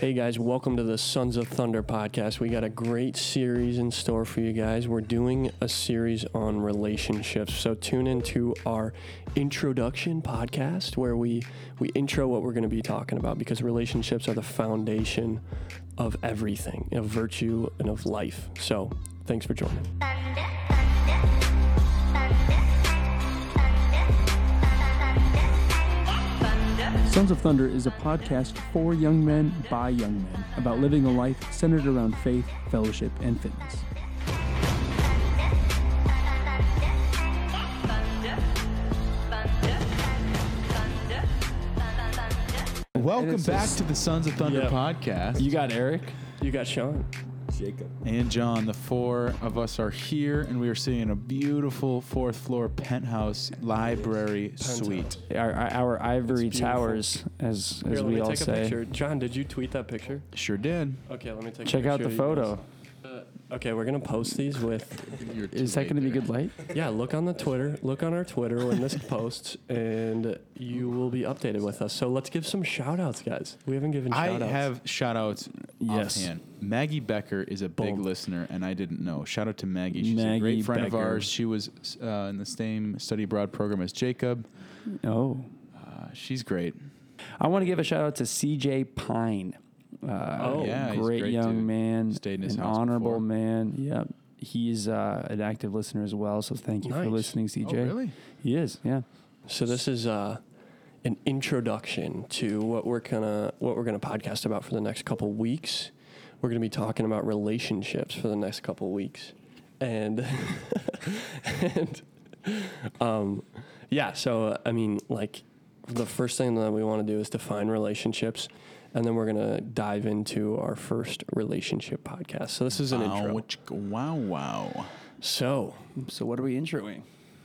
Hey guys, welcome to the Sons of Thunder podcast. We got a great series in store for you guys. We're doing a series on relationships. So tune into our introduction podcast where we we intro what we're going to be talking about because relationships are the foundation of everything, of virtue and of life. So, thanks for joining. Sons of Thunder is a podcast for young men by young men about living a life centered around faith, fellowship, and fitness. Welcome back just- to the Sons of Thunder Yeah. podcast. You got Eric. You got Sean. And John, the four of us are here, and we are sitting in a beautiful fourth floor penthouse library suite. Our, our, our ivory towers, as, Here, as let we all take a say. picture. John, did you tweet that picture? Sure did. Okay, let me take. Check a out picture the of you photo. guys. Uh, okay, we're gonna post these with. Is that going to be good light? Yeah, look on the Twitter. Look on our Twitter when this posts, and you will be updated with us. So let's give some shout outs, guys. We haven't given I shout outs. I have shout outs Yes. offhand. Maggie Becker is a big Boom. listener, and I didn't know. Shout out to Maggie. She's a Maggie great friend of Becker. ours. She was uh, in the same study abroad program as Jacob. Oh. Uh, she's great. I want to give a shout out to CJ Pine. Uh, Oh, yeah, he's a great, great young dude. man, Stayed in his an house honorable before. man. Yep, he's uh, an active listener as well. So thank you Nice. for listening, CJ. Oh, really? He is. Yeah. So this is uh, an introduction to what we're gonna what we're gonna podcast about for the next couple weeks. We're gonna be talking about relationships for the next couple weeks, and and um, yeah. So I mean, like the first thing that we want to do is define relationships. And then we're gonna dive into our first relationship podcast. So this is an Wow, intro. chicka, wow, wow. So, So what are we introing?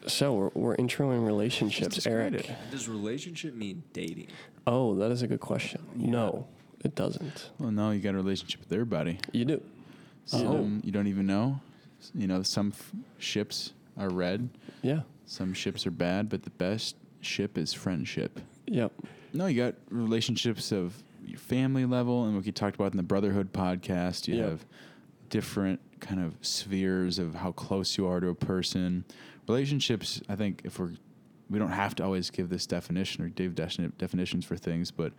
So we're, we're introing relationships, Eric. it. Does relationship mean dating? Oh, that is a good question. No, it doesn't. Well, no, you got a relationship with everybody. You do. Some oh. you don't even know. You know, some f- ships are red, Yeah. some ships are bad, but the best ship is friendship. Yep. No, you got relationships of your family level, and what you talked about in the Brotherhood podcast. You Yeah. have different kind of spheres of how close you are to a person. Relationships, I think, if we're we don't have to always give this definition or give definitions for things, but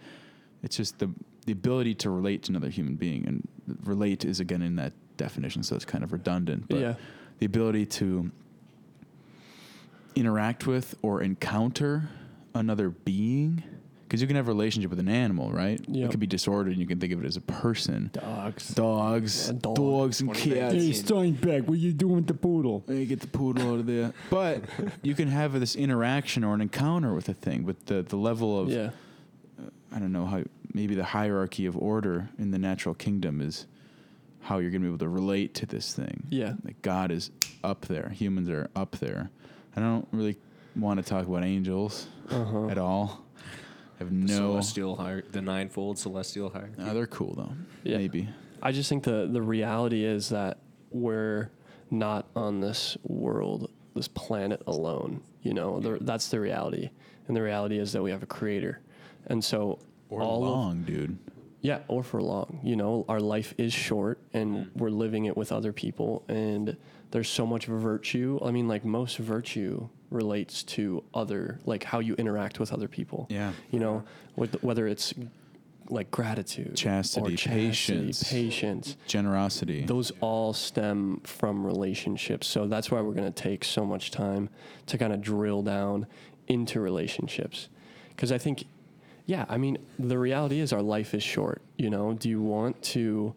it's just the the ability to relate to another human being, and relate is again in that definition, so it's kind of redundant. But Yeah. the ability to interact with or encounter another being because you can have a relationship with an animal right Yep. it could be disordered and you can think of it as a person Dogs. dogs A dog. dogs and 2019. cats Steinbeck, what you doing with the poodle? Hey, get the poodle out of there but you can have this interaction or an encounter with a thing but the, the level of Yeah. i don't know how maybe the hierarchy of order in the natural kingdom is how you're going to be able to relate to this thing Yeah. like God is up there. Humans are up there. I don't really want to talk about angels Uh-huh. at all. I have The no. celestial hier- the ninefold celestial hierarchy. No, they're cool though. Yeah. Maybe. I just think the the reality is that we're not on this world, this planet alone. You know, the, that's the reality, and the reality is that we have a creator, and so Or all of- long, dude. Yeah, or for long. You know, our life is short and mm-hmm. we're living it with other people and there's so much virtue. I mean, like most virtue relates to other like how you interact with other people. Yeah. You know, with, whether it's like gratitude, Chastity, chastity, patience. patience. Generosity. Those all stem from relationships. So that's why we're going to take so much time to kind of drill down into relationships. Because I think, yeah, I mean, the reality is our life is short. You know, do you want to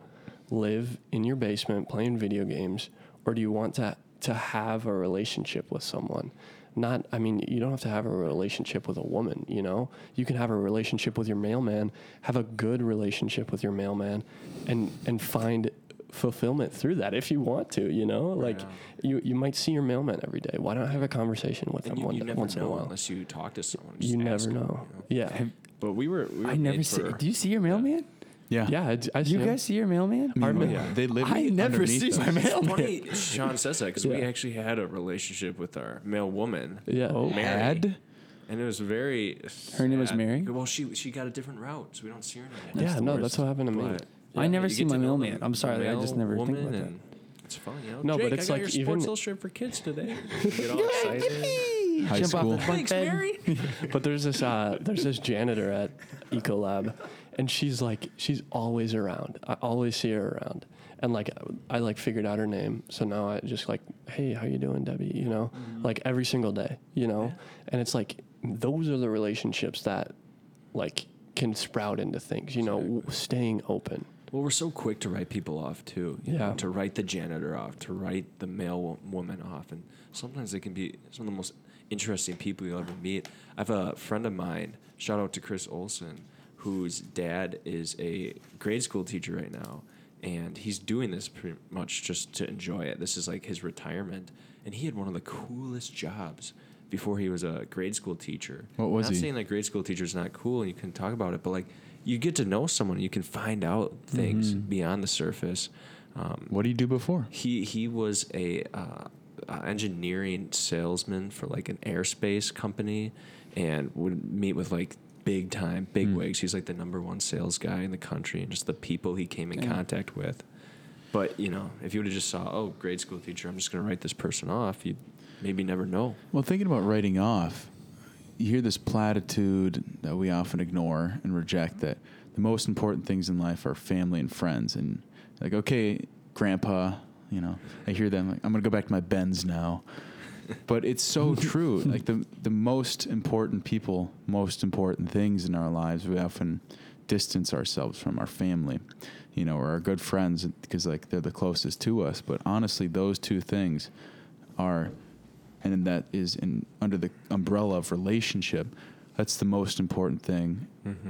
live in your basement playing video games, or do you want to, to have a relationship with someone? Not, I mean, you don't have to have a relationship with a woman, you know? You can have a relationship with your mailman, have a good relationship with your mailman, and, and find fulfillment through that if you want to, you know? Like, you, you might see your mailman every day. Why don't I have a conversation with And them you, one, you never once in a while? unless you talk to someone. You ask never them, know. Yeah. But we were. We were I never see. for- Do you see your mailman? yeah. Yeah, I, I see You him. guys see your mailman? I Our well, ma- yeah. They live I never see my mailman. Funny, Sean says that because we actually had a relationship with our male woman. Yeah. Oh. Mary. Had? And it was very. Her name was sad. Mary? Well, she she got a different route, so we don't see her anymore. yeah, the no, worst. that's what happened to me. But, I never you see get my to know mailman. the I'm sorry, I just never think woman about that. and It's fun, you know. No, but Jake, it's I got like your even- Sports Illustrated for kids today. You get all excited. High Jump school. off the bunk Thanks, bed. Mary. But there's this uh, there's this janitor at Ecolab, and she's like she's always around. I always see her around, and like I like figured out her name, so now I just like, hey, how you doing, Debbie? You know, mm-hmm. like every single day, you know, and it's like those are the relationships that like can sprout into things. You know, staying open. Well, we're so quick to write people off too. You Yeah. know, to write the janitor off, to write the male woman off, and sometimes they can be some of the most interesting people you'll ever meet. I have a friend of mine. Shout out to Chris Olson, whose dad is a grade school teacher right now, and he's doing this pretty much just to enjoy it. This is like his retirement, and he had one of the coolest jobs before he was a grade school teacher. What was Not he? saying that grade school teacher is not cool and you can talk about it, but like you get to know someone, you can find out things beyond the surface. Um, What do you do before? he he was a uh, uh, engineering salesman for like an aerospace company, and would meet with like big time big hmm. wigs. He's like the number one sales guy in the country, and just the people he came in Damn. contact with. But you know, if you would have just saw, oh, grade school teacher, I'm just going to write this person off, you maybe never know. Well, thinking about writing off, you hear this platitude that we often ignore and reject that the most important things in life are family and friends. And like, okay, grandpa, you know, I hear them like, I'm going to go back to my Benz now. But it's so true. Like the the most important people, most important things in our lives, we often distance ourselves from our family, you know, or our good friends because like they're the closest to us. But honestly, those two things are and that is in under the umbrella of relationship that's the most important thing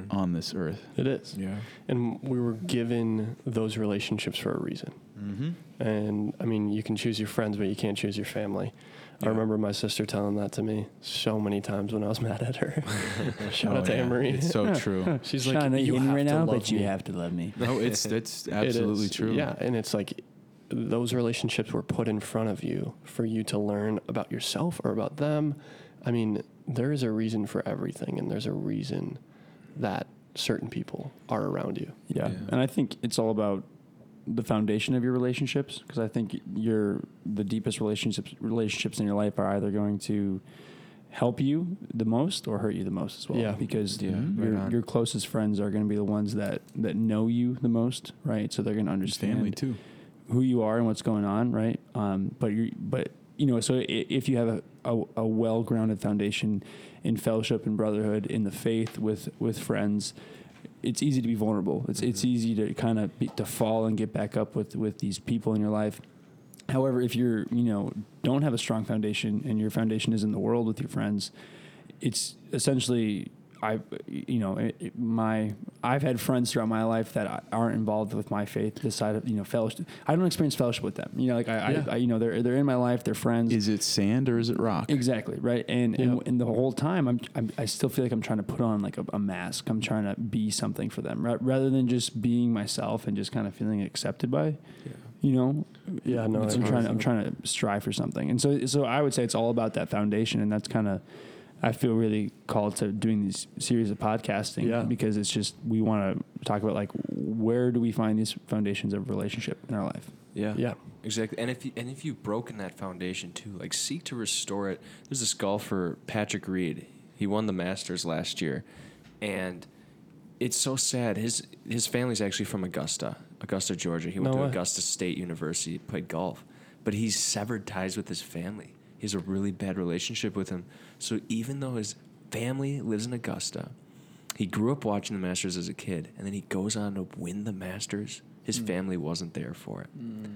on this earth It is. Yeah. And we were given those relationships for a reason. mm-hmm. And I mean, you can choose your friends, but you can't choose your family. I remember my sister telling that to me so many times when I was mad at her. Shout out oh, to Anne Marie. Oh, it's so true She's Sean, like, I you you're have right to now, love but you me." have to love me. no it's it's absolutely is. true Yeah, and it's like those relationships were put in front of you for you to learn about yourself or about them. I mean, there is a reason for everything, and there's a reason that certain people are around you. Yeah. Yeah. And I think it's all about the foundation of your relationships because I think your the deepest relationships relationships in your life are either going to help you the most or hurt you the most as well. Yeah. Because Yeah, Mhm. right your your closest friends are going to be the ones that that know you the most, right? So they're going to understand family too who you are and what's going on, right? Um, but you but you know, so if you have a, a, a well grounded foundation in fellowship and brotherhood in the faith with with friends, it's easy to be vulnerable. It's it's mm-hmm. easy to kind of be, to fall and get back up with with these people in your life. However, if you're you know don't have a strong foundation and your foundation is in the world with your friends, it's essentially I you know it, it- my I've had friends throughout my life that aren't involved with my faith. Of you know fellowship. I don't experience fellowship with them. You know, like I, Yeah. I, I you know they're they're in my life. They're friends. is it sand or is it rock Exactly right, and, and Yep. and the whole time I'm, I'm I still feel like I'm trying to put on like a, a mask. I'm trying to be something for them, ra- rather than just being myself and just kind of feeling accepted by, Yeah. you know. Yeah, no, I'm trying to, I'm trying to strive for something, and so so I would say it's all about that foundation, and that's kind of. I feel really called to doing these series of podcasting Yeah. because it's just we want to talk about like where do we find these foundations of relationship in our life. Yeah. Yeah. Exactly. And if you, and if you've broken that foundation too, like seek to restore it. There's this golfer Patrick Reed. He won the Masters last year, and it's so sad. His his family's actually from Augusta, Augusta, Georgia. He went No to way. Augusta State University, played golf, but he's severed ties with his family. He has a really bad relationship with him. So even though his family lives in Augusta, he grew up watching the Masters as a kid, and then he goes on to win the Masters. His mm. family wasn't there for it, mm.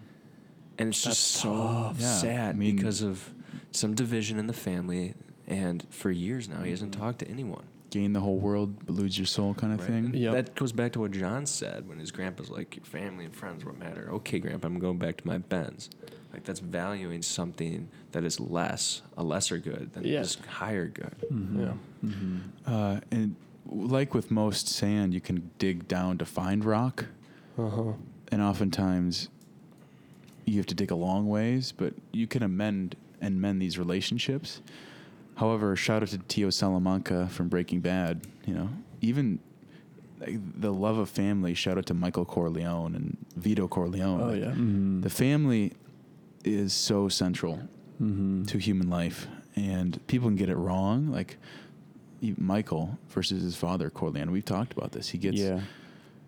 and it's just so Yeah, sad I mean- because of some division in the family. And for years now, he hasn't mm-hmm. talked to anyone. Gain the whole world but lose your soul kind of Right. thing Yep. That goes back to what John said when his grandpa's like, "Your family and friends what matter." Okay, grandpa, I'm going back to my Benz. Like that's valuing something that is less, a lesser good than Yeah. this higher good. Yeah. uh, and like with most sand you can dig down to find rock Uh huh. and oftentimes you have to dig a long ways, but you can amend and mend these relationships. However, shout out to Tio Salamanca from Breaking Bad. You know, even like, the love of family. Shout out to Michael Corleone and Vito Corleone. Oh Like, yeah. Mm-hmm. The family is so central mm-hmm. to human life, and people can get it wrong. Like Michael versus his father Corleone. We've talked about this. He gets yeah.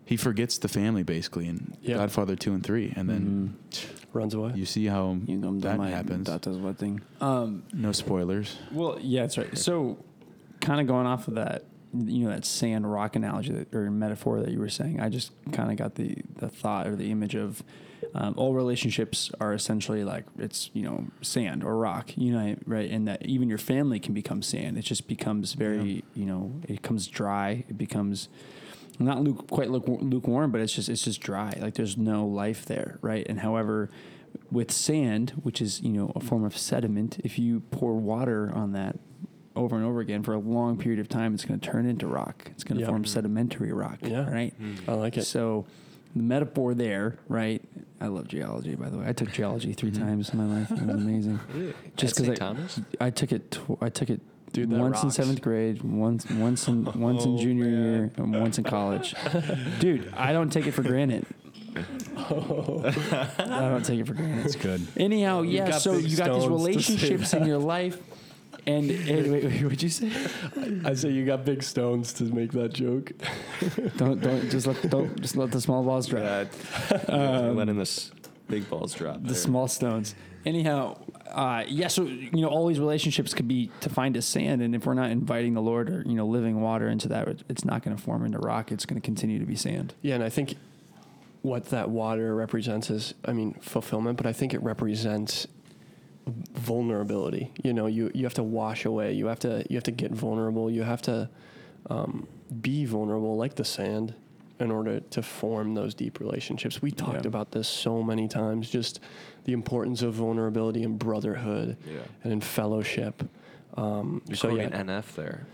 He forgets the family basically in Yeah. Godfather two and three, and then Runs away. you see how Mm-hmm. You know that my happens. daughter's wedding. Um, No spoilers. Well, yeah, that's right. So, kind of going off of that, you know, that sand rock analogy that, or metaphor that you were saying, I just kind of got the the thought or the image of um, all relationships are essentially like it's you know sand or rock, you know, right? And that even your family can become sand. It just becomes very, you know, it becomes dry. It becomes not luke, quite luke, lukewarm, but it's just it's just dry. Like there's no life there, right? And however, with sand, which is you know a form of sediment, if you pour water on that over and over again for a long period of time, it's going to turn into rock. It's going to Yeah. form mm-hmm. sedimentary rock, Yeah. right? Mm-hmm. I like it. So the metaphor there, right? I love geology, by the way. I took geology 3 mm-hmm. times in my life. It was amazing. Really? Just because I, Thomas? I took it, tw- I took it Dude, that once in seventh grade, once once in once in Oh, junior man. year, and once in college. Dude, I don't take it for granted. Oh. I don't take it for granted. It's good. Anyhow, You've yeah. So you got these stones to say relationships in your life, and, and wait, wait, what'd you say? I say you got big stones to make that joke. Don't don't just let don't just let the small balls drop. Yeah, um, letting this big balls drop. the there. small stones. Anyhow, uh, yeah. So you know, all these relationships could be to find a sand, and if we're not inviting the Lord or you know living water into that, it's not going to form into rock. It's going to continue to be sand. Yeah, and I think what that water represents is, I mean, fulfillment, but I think it represents vulnerability. You know, you you have to wash away. You have to you have to get vulnerable. You have to um, be vulnerable, like the sand, in order to form those deep relationships. We talked Yeah. about this so many times. Just the importance of vulnerability and brotherhood Yeah. and in fellowship. Um, You're so yeah, NF there.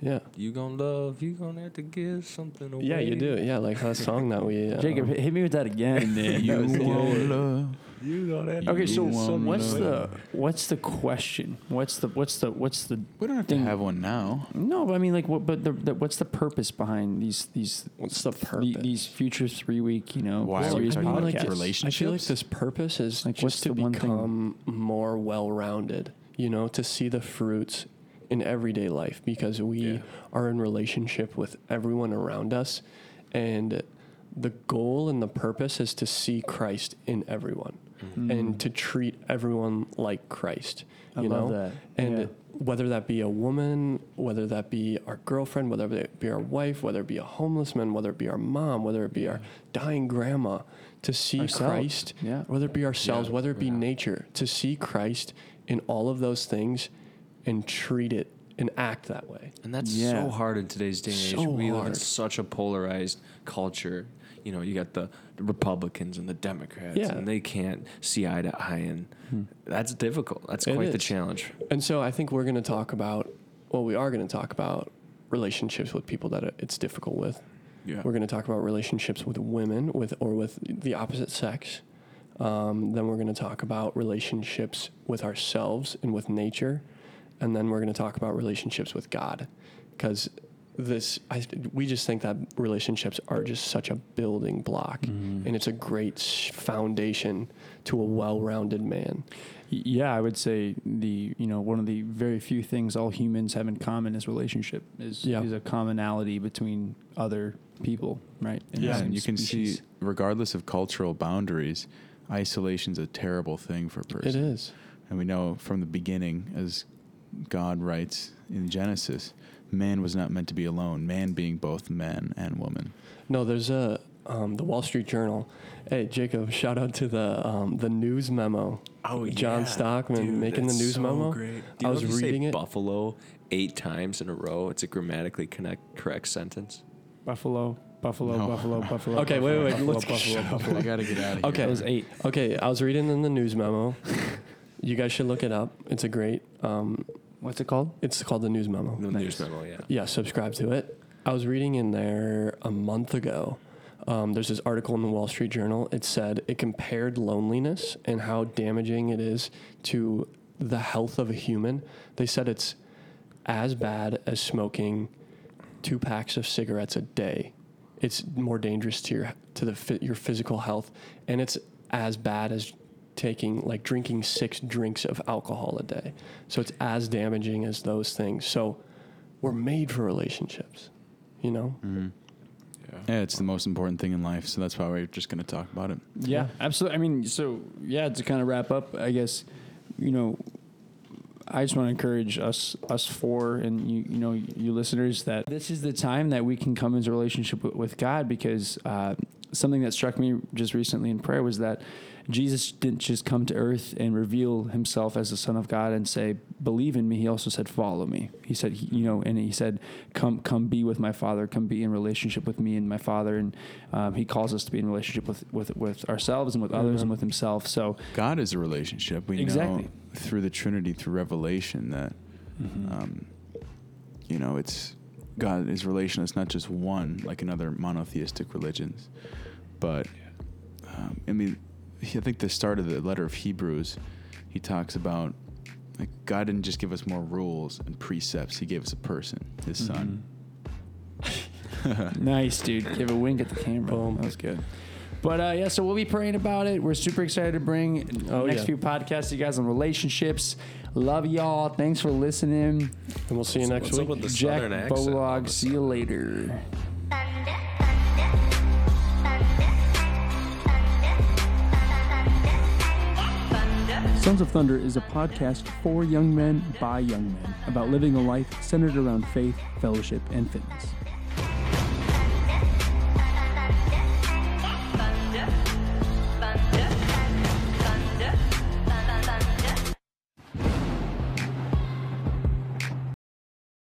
Yeah, You gonna love, you gonna have to give something away. yeah, you do. Yeah, like that song that we. Uh, Jacob, hit hit me with that again, man. You That was good. want love. You gonna have to Okay, so You want what's love. the what's the question? What's the what's the what's the We don't have Thing- to have one now. no? But I mean, like, what? But the, the, what's the purpose behind these these What's the the- purpose? these future three week you know Why are we series talking about podcasts? like relationships? I feel like this purpose is Like, just to one thing- become more well-rounded. You know, to see the fruits in everyday life because we Yeah. are in relationship with everyone around us, and the goal and the purpose is to see Christ in everyone mm-hmm. and to treat everyone like Christ. I you love know, that. and Yeah. whether that be a woman, whether that be our girlfriend, whether it be our wife, whether it be a homeless man, whether it be our mom, whether it be our dying grandma, to see Ourselves. Christ, Yeah. whether it be ourselves, Yeah. whether it be Yeah. nature, to see Christ in all of those things and treat it and act that way. And that's Yeah. so hard in today's day and age. So we live in such a polarized culture. You know, you got the Republicans and the Democrats, Yeah. and they can't see eye to eye, and that's difficult. That's It quite the challenge. And so I think we're going to talk about, well, we are going to talk about relationships with people that it's difficult with. Yeah. We're going to talk about relationships with women, with or with the opposite sex. Um, then we're going to talk about relationships with ourselves and with nature, and then we're going to talk about relationships with God, because this I, we just think that relationships are just such a building block, mm-hmm. and it's a great foundation to a well-rounded man. Yeah, I would say the you know one of the very few things all humans have in common is relationship is Yeah. is a commonality between other people, right? In Yeah, and you can see, regardless of cultural boundaries, isolation's a terrible thing for a person. It is. And we know from the beginning, as God writes in Genesis, man was not meant to be alone, man being both man and woman. No, there's a um, the Wall Street Journal. Hey, Jacob, shout out to the um, the news memo. Oh, John Stockman making the news memo. I was reading it. Buffalo eight times in a row. It's a grammatically connect, correct sentence. Buffalo, Buffalo, No. Buffalo, Buffalo. Okay, wait, Buffalo, wait, Buffalo, let's- Buffalo, Buffalo. I got to get out of here. Okay. That was eight. Okay, I was reading in the news memo. you guys should look it up. It's a great. Um, What's it called? it's called the news memo. The Nice. news memo, yeah. Yeah, subscribe to it. I was reading in there a month ago. Um, there's this article in the Wall Street Journal. It said it compared loneliness and how damaging it is to the health of a human. They said it's as bad as smoking two packs of cigarettes a day. It's more dangerous to your to the your physical health, and it's as bad as taking like drinking six drinks of alcohol a day. So it's as damaging as those things. So we're made for relationships, you know. Mm-hmm. Yeah, it's the most important thing in life, so that's why we're just going to talk about it. Yeah, absolutely. I mean, so yeah, to kind of wrap up, I guess, you know, I just want to encourage us, us four, and you, you know, you listeners, that this is the time that we can come into a relationship with, with God, because uh, something that struck me just recently in prayer was that Jesus didn't just come to earth and reveal himself as the Son of God and say, "Believe in me." He also said, "Follow me." He said, you know, and he said, "Come, come, be with my Father. Come, be in relationship with me and my Father." And um, he calls us to be in relationship with with with ourselves and with others and with himself. So, God is a relationship. We Exactly. know through the Trinity, through Revelation, that Mm-hmm. um, you know it's God is relational. It's not just one like in other monotheistic religions, but um, I mean, I think the start of the letter of Hebrews, he talks about like God didn't just give us more rules and precepts. He gave us a person, His Son. nice, dude. Give a wink at the camera. Boom. That was good. But uh, yeah, so we'll be praying about it. We're super excited to bring Oh, next yeah. few podcasts to you guys on relationships. Love y'all. Thanks for listening. And we'll see you next What's week. with the Jack southern accent? all Bolog. See you later. Sons of Thunder is a podcast for young men by young men about living a life centered around faith, fellowship, and fitness.